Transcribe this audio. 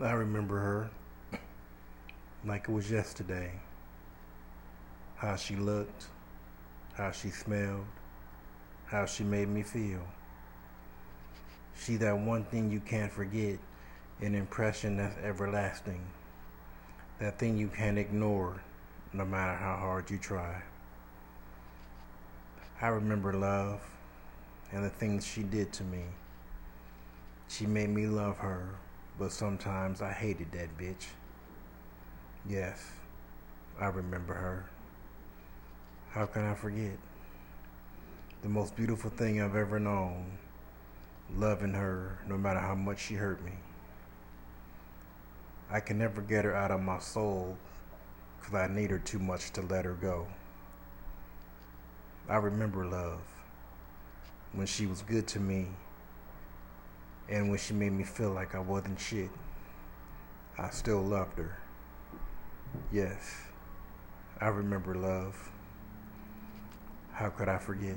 I remember her like it was yesterday. How she looked, how she smelled, how she made me feel. She that one thing you can't forget, an impression that's everlasting. That thing you can't ignore, no matter how hard you try. I remember love and the things she did to me. She made me love her but sometimes I hated that bitch. Yes, I remember her. How can I forget? The most beautiful thing I've ever known. Loving her no matter how much she hurt me. I can never get her out of my soul because I need her too much to let her go. I remember love when she was good to me and when she made me feel like I wasn't shit, I still loved her. Yes, I remember love. How could I forget?